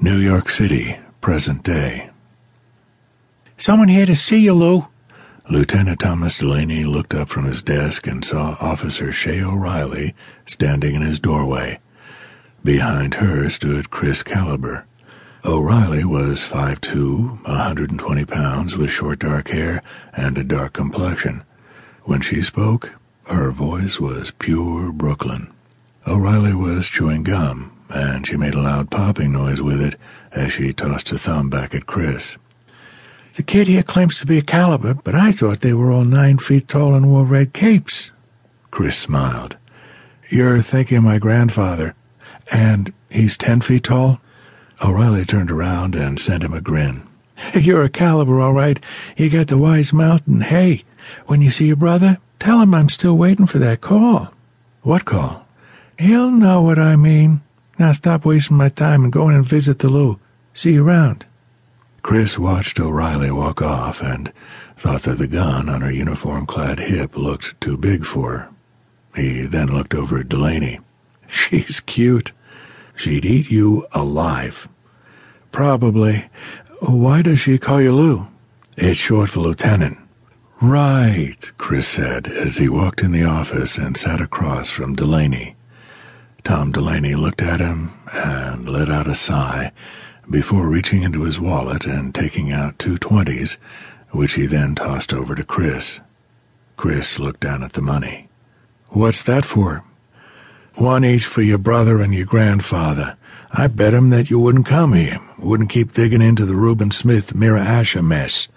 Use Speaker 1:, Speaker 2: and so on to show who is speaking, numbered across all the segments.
Speaker 1: New York City, present day.
Speaker 2: Someone here to see you, Lou.
Speaker 1: Lieutenant Thomas Delaney looked up from his desk and saw Officer Shay O'Reilly standing in his doorway. Behind her stood Chris Caliber. O'Reilly was 5'2", 120 pounds, with short dark hair and a dark complexion. When she spoke, her voice was pure Brooklyn. O'Reilly was chewing gum, and she made a loud popping noise with it as she tossed a thumb back at Chris.
Speaker 2: The kid here claims to be a caliber, but I thought they were all nine feet tall and wore red capes.
Speaker 1: Chris smiled. You're thinking my grandfather. And he's ten feet tall? O'Reilly turned around and sent him a grin.
Speaker 2: You're a caliber, all right. You got the wise mouth, and hey, when you see your brother, tell him I'm still waiting for that call.
Speaker 1: What call?
Speaker 2: He'll know what I mean. Now stop wasting my time and go in and visit the Lou. See you around.
Speaker 1: Chris watched O'Reilly walk off and thought that the gun on her uniform-clad hip looked too big for her. He then looked over at Delaney.
Speaker 2: She's cute.
Speaker 1: She'd eat you alive.
Speaker 2: Probably. Why does she call you Lou?
Speaker 1: It's short for lieutenant. Right, Chris said as he walked in the office and sat across from Delaney. Tom Delaney looked at him and let out a sigh before reaching into his wallet and taking out two twenties, which he then tossed over to Chris. Chris looked down at the money.
Speaker 2: What's that for?
Speaker 1: One each for your brother and your grandfather. I bet him that you wouldn't come here, wouldn't keep digging into the Reuben Smith Mira Asher mess.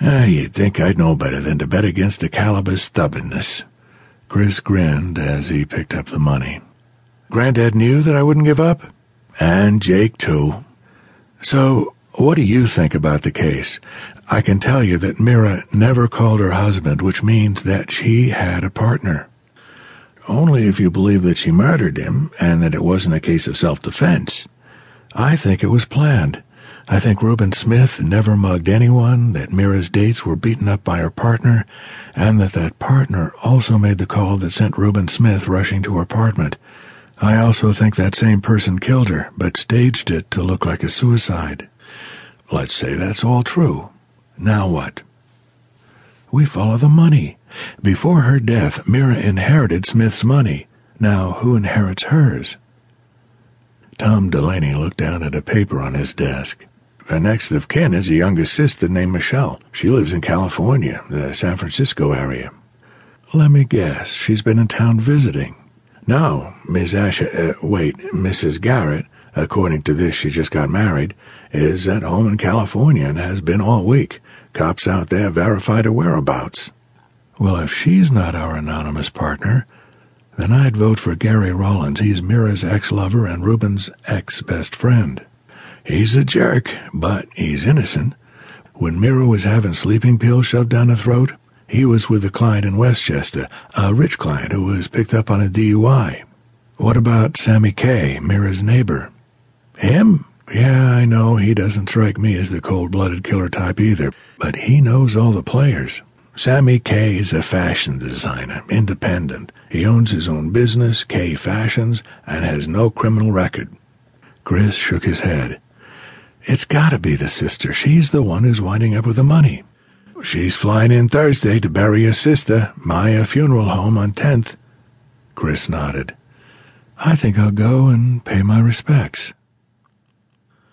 Speaker 1: Ah, you'd think I'd know better than to bet against the caliber's stubbornness. Chris grinned as he picked up the money.
Speaker 2: Granddad knew that I wouldn't give up?
Speaker 1: And Jake, too. So, what do you think about the case? I can tell you that Mira never called her husband, which means that she had a partner. Only if you believe that she murdered him and that it wasn't a case of self-defense. I think it was planned. I think Reuben Smith never mugged anyone, that Mira's dates were beaten up by her partner, and that that partner also made the call that sent Reuben Smith rushing to her apartment. I also think that same person killed her, but staged it to look like a suicide. Let's say that's all true. Now what? We follow the money. Before her death, Mira inherited Smith's money. Now, who inherits hers? Tom Delaney looked down at a paper on his desk. The next of kin is a younger sister named Michelle. She lives in California, the San Francisco area. Let me guess, she's been in town visiting. No, Miss Asher, uh, wait, Mrs. Garrett, according to this she just got married, is at home in California and has been all week. Cops out there verified her whereabouts. Well, if she's not our anonymous partner, then I'd vote for Gary Rollins. He's Mira's ex-lover and Reuben's ex-best friend. He's a jerk, but he's innocent. When Mira was having sleeping pills shoved down her throat, he was with a client in Westchester, a rich client who was picked up on a DUI. What about Sammy Kay, Mira's neighbor? Him? Yeah, I know he doesn't strike me as the cold-blooded killer type either, but he knows all the players. Sammy Kay is a fashion designer, independent. He owns his own business, Kay Fashions, and has no criminal record. Chris shook his head. It's gotta be the sister. She's the one who's winding up with the money. She's flying in Thursday to bury her sister, Maya Funeral Home on 10th. Chris nodded. I think I'll go and pay my respects.